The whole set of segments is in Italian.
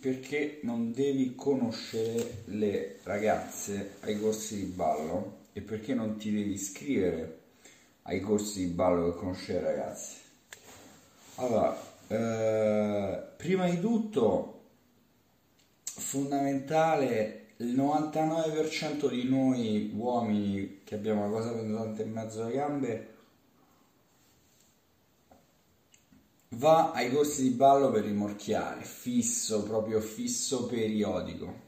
Perché non devi conoscere le ragazze ai corsi di ballo e perché non ti devi iscrivere ai corsi di ballo per conoscere ragazzi. Allora, eh, prima di tutto, fondamentale, il 99% di noi uomini che abbiamo una cosa pendolante in mezzo alle gambe va ai corsi di ballo per rimorchiare, fisso, proprio fisso periodico.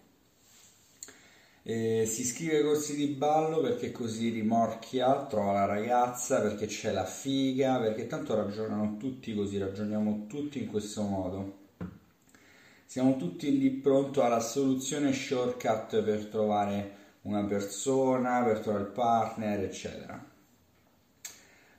Eh, si iscrive ai corsi di ballo perché così rimorchia, trova la ragazza, perché c'è la figa, perché tanto ragionano tutti così, ragioniamo tutti in questo modo. Siamo tutti lì pronti alla soluzione shortcut per trovare una persona, per trovare il partner, eccetera.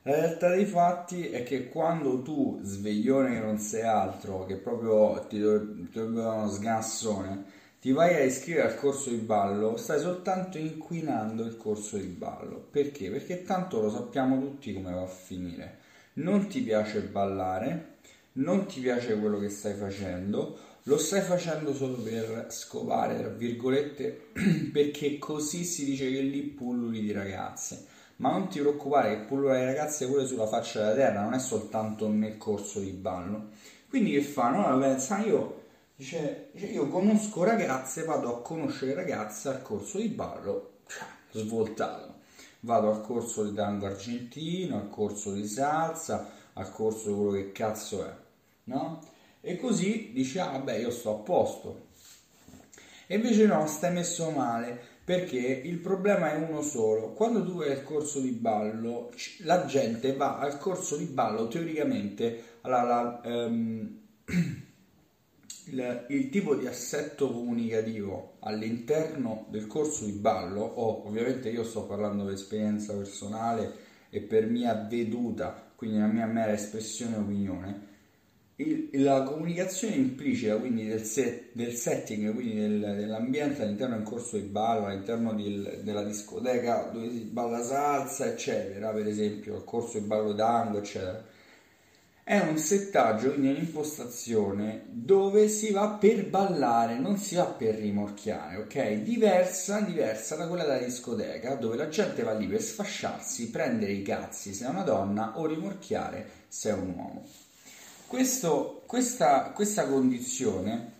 La realtà dei fatti è che quando tu, sveglione che non sei altro, che proprio ti dovrebbe dare uno sgassone, ti vai a iscrivere al corso di ballo, stai soltanto inquinando il corso di ballo. Perché? Perché tanto lo sappiamo tutti come va a finire. Non ti piace ballare, non ti piace quello che stai facendo, lo stai facendo solo per scopare, tra virgolette, perché così si dice che lì pulluli di ragazze. Ma non ti preoccupare che pullula di ragazze pure sulla faccia della terra, non è soltanto nel corso di ballo. Quindi che fanno? Allora pensa, io dice, io conosco ragazze, vado a conoscere ragazze al corso di ballo, cioè, svoltato. Vado al corso di tango argentino, al corso di salsa, al corso di quello che cazzo è, no? E così dici, ah beh, io sto a posto. E invece no, stai messo male, perché il problema è uno solo. Quando tu vai al corso di ballo, la gente va al corso di ballo teoricamente, allora, um, il, il, tipo di assetto comunicativo all'interno del corso di ballo, o ovviamente io sto parlando per esperienza personale e per mia veduta, quindi la mia mera espressione e opinione, il, la comunicazione implicita quindi del, set, del setting, quindi del, dell'ambiente all'interno del corso di ballo, all'interno di, della discoteca dove si balla salsa, eccetera, per esempio il corso di ballo tango, eccetera è un settaggio, quindi un'impostazione dove si va per ballare, non si va per rimorchiare, ok? Diversa, diversa da quella della discoteca, dove la gente va lì per sfasciarsi, prendere i cazzi se è una donna o rimorchiare se è un uomo. Questo, questa, questa condizione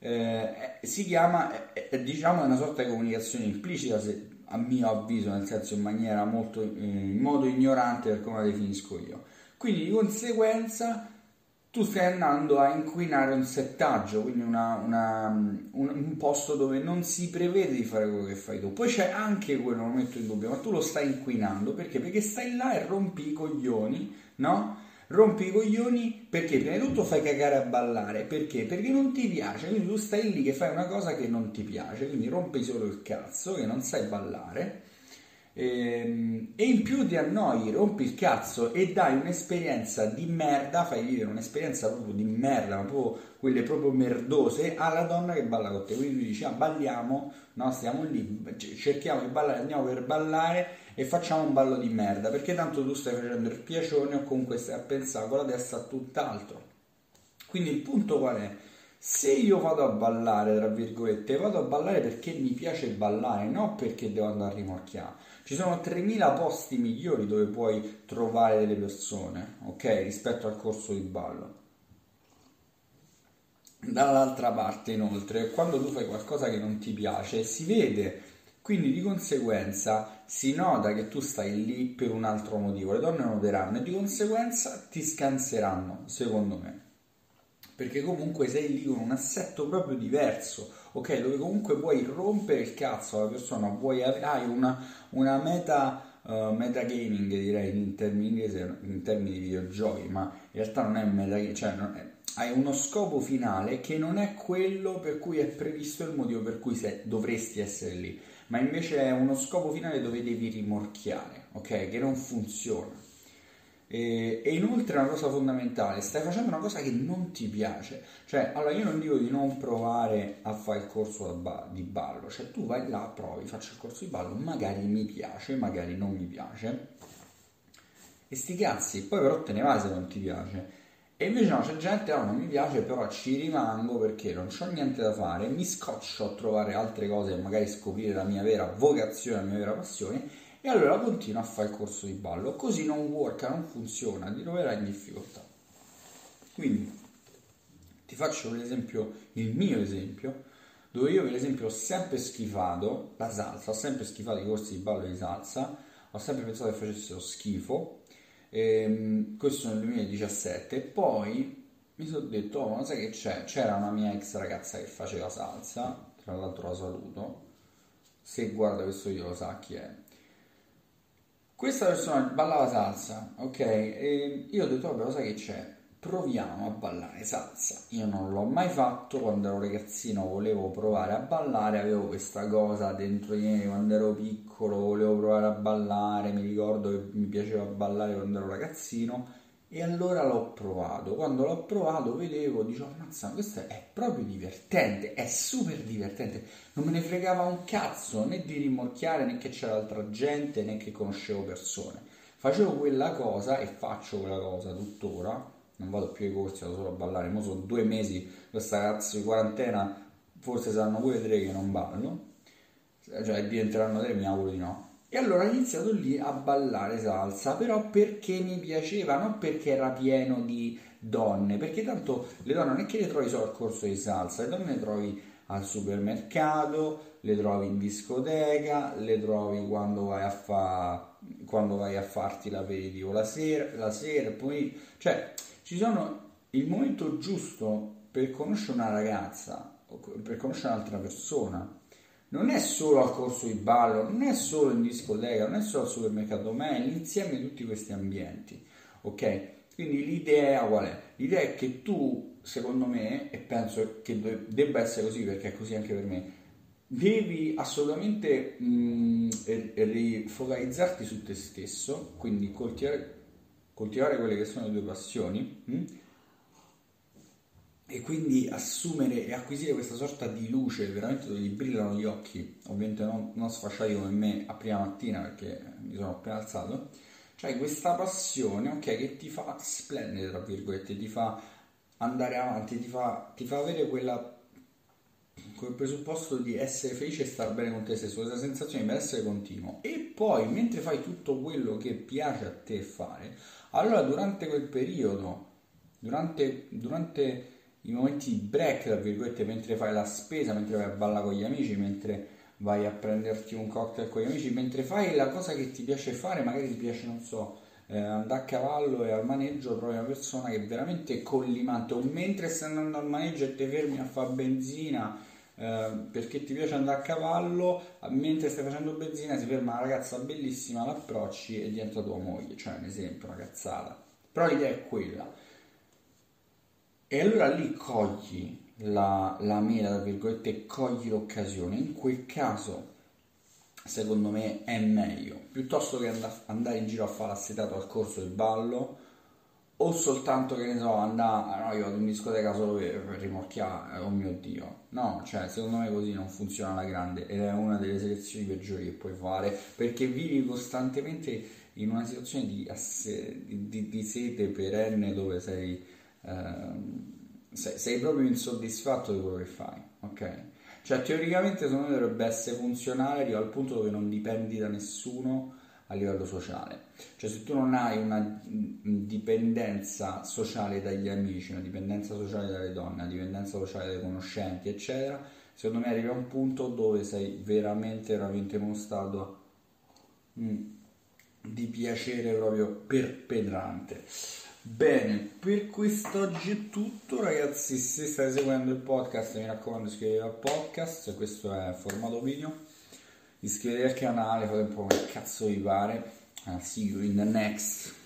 eh, si chiama, eh, diciamo, una sorta di comunicazione implicita, se, a mio avviso, nel senso in maniera molto, eh, in modo ignorante per come la definisco io quindi di conseguenza tu stai andando a inquinare un settaggio, quindi una, una, un, un, posto dove non si prevede di fare quello che fai tu. Poi c'è anche quello, non metto in dubbio, ma tu lo stai inquinando perché? Perché stai là e rompi i coglioni, no? Rompi i coglioni perché prima di tutto fai cagare a ballare, perché? Perché non ti piace, quindi tu stai lì che fai una cosa che non ti piace, quindi rompi solo il cazzo, che non sai ballare Ehm, e in più ti annoi, rompi il cazzo e dai un'esperienza di merda, fai vivere un'esperienza proprio di merda, proprio quelle proprio merdose alla donna che balla con te. Quindi tu dici, ah, balliamo, no, stiamo lì, cerchiamo di ballare, andiamo per ballare e facciamo un ballo di merda, perché tanto tu stai facendo il piacione o comunque stai a pensare con la testa a tutt'altro. Quindi il punto qual è? Se io vado a ballare, tra virgolette, vado a ballare perché mi piace ballare, non perché devo andare a rimorchiare. Ci sono 3000 posti migliori dove puoi trovare delle persone, ok? Rispetto al corso di ballo. Dall'altra parte, inoltre, quando tu fai qualcosa che non ti piace, si vede, quindi di conseguenza si nota che tu stai lì per un altro motivo. Le donne noteranno e di conseguenza ti scanseranno, secondo me. Perché comunque sei lì con un assetto proprio diverso, ok? Dove comunque puoi rompere il cazzo alla persona, vuoi, hai una, una meta, uh, metagaming direi in termini, in termini di videogiochi, ma in realtà non è metagaming, cioè è, hai uno scopo finale che non è quello per cui è previsto il motivo per cui sei, dovresti essere lì, ma invece è uno scopo finale dove devi rimorchiare, ok? Che non funziona. E, e, inoltre una cosa fondamentale, stai facendo una cosa che non ti piace. Cioè, allora io non dico di non provare a fare il corso di ballo, cioè tu vai là, provi, faccio il corso di ballo, magari mi piace, magari non mi piace. E sti cazzi, poi però te ne vai se non ti piace. E invece no, c'è gente, no, non mi piace, però ci rimango perché non ho niente da fare, mi scoccio a trovare altre cose magari scoprire la mia vera vocazione, la mia vera passione, e allora continuo a fare il corso di ballo. Così non worka, non funziona, ti troverai in difficoltà. Quindi, ti faccio un esempio, il mio esempio, dove io per esempio ho sempre schifato la salsa, ho sempre schifato i corsi di ballo di salsa, ho sempre pensato che facessero schifo, Ehm, questo nel 2017. Poi mi sono detto, oh, ma sai che c'è? C'era una mia ex ragazza che faceva salsa, tra l'altro la saluto. Se guarda questo video lo sa chi è. Questa persona ballava salsa, ok? E io ho detto, vabbè, sai che c'è? proviamo a ballare salsa. Io non l'ho mai fatto, quando ero ragazzino volevo provare a ballare, avevo questa cosa dentro di me quando ero piccolo, volevo provare a ballare, mi ricordo che mi piaceva ballare quando ero ragazzino e allora l'ho provato. Quando l'ho provato vedevo, dicevo, mazza, questo è proprio divertente, è super divertente. Non me ne fregava un cazzo né di rimorchiare né che c'era altra gente né che conoscevo persone. Facevo quella cosa e faccio quella cosa tuttora non vado più ai corsi, vado solo a ballare. Mo sono due mesi questa cazzo di quarantena, forse saranno pure tre che non ballo, cioè diventeranno tre, mi auguro di no. E allora ho iniziato lì a ballare salsa, però perché mi piaceva, non perché era pieno di donne, perché tanto le donne non è che le trovi solo al corso di salsa, le donne le trovi al supermercato, le trovi in discoteca, le trovi quando vai a, fa, quando vai a farti l'aperitivo la sera, la sera, poi, cioè ci sono il momento giusto per conoscere una ragazza, per conoscere un'altra persona. Non è solo al corso di ballo, non è solo in discoteca, non è solo al supermercato, ma è l'insieme di tutti questi ambienti. Ok? Quindi l'idea qual è? L'idea è che tu, secondo me, e penso che debba essere così perché è così anche per me, devi assolutamente rifocalizzarti su te stesso, quindi coltivare coltivare quelle che sono le tue passioni mh? E quindi assumere e acquisire questa sorta di luce veramente dove gli brillano gli occhi, ovviamente non, non sfasciati come me a prima mattina perché mi sono appena alzato, cioè questa passione ok, che ti fa splendere, tra virgolette, ti fa andare avanti, ti fa, ti fa avere quella quel presupposto di essere felice e star bene con te stesso, questa sensazione di essere continuo. E poi, mentre fai tutto quello che piace a te fare, allora durante quel periodo, durante, durante i momenti di break, tra virgolette, mentre fai la spesa, mentre vai a ballare con gli amici, mentre vai a prenderti un cocktail con gli amici, mentre fai la cosa che ti piace fare, magari ti piace, non so, eh, andare a cavallo e al maneggio trovi una persona che è veramente collimante, o mentre stai andando al maneggio e ti fermi a fare benzina eh, perché ti piace andare a cavallo, mentre stai facendo benzina si ferma una ragazza bellissima, l'approcci e diventa tua moglie, cioè un esempio, una cazzata. Però l'idea è quella. E allora lì cogli la, la mela, tra virgolette, cogli l'occasione. In quel caso, secondo me, è meglio, piuttosto che andare in giro a fare l'assetato al corso del ballo, o soltanto che ne so andare no io vado in discoteca solo per, per rimorchiare oh mio dio no cioè secondo me così non funziona alla grande ed è una delle selezioni peggiori che puoi fare perché vivi costantemente in una situazione di, asse, di, di sete perenne dove sei ehm, sei, sei proprio insoddisfatto di quello che fai, ok? Cioè teoricamente secondo me dovrebbe essere funzionale arriva al punto dove non dipendi da nessuno a livello sociale. Cioè se tu non hai una dipendenza sociale dagli amici, una dipendenza sociale dalle donne, una dipendenza sociale dai conoscenti, eccetera, secondo me arrivi a un punto dove sei veramente, veramente in uno stato mm, di piacere proprio perpetrante. Bene, per quest'oggi è tutto ragazzi, se stai seguendo il podcast mi raccomando iscrivetevi al podcast, questo è formato video, iscrivetevi al canale, fate un po' come cazzo vi pare, I'll see you in the next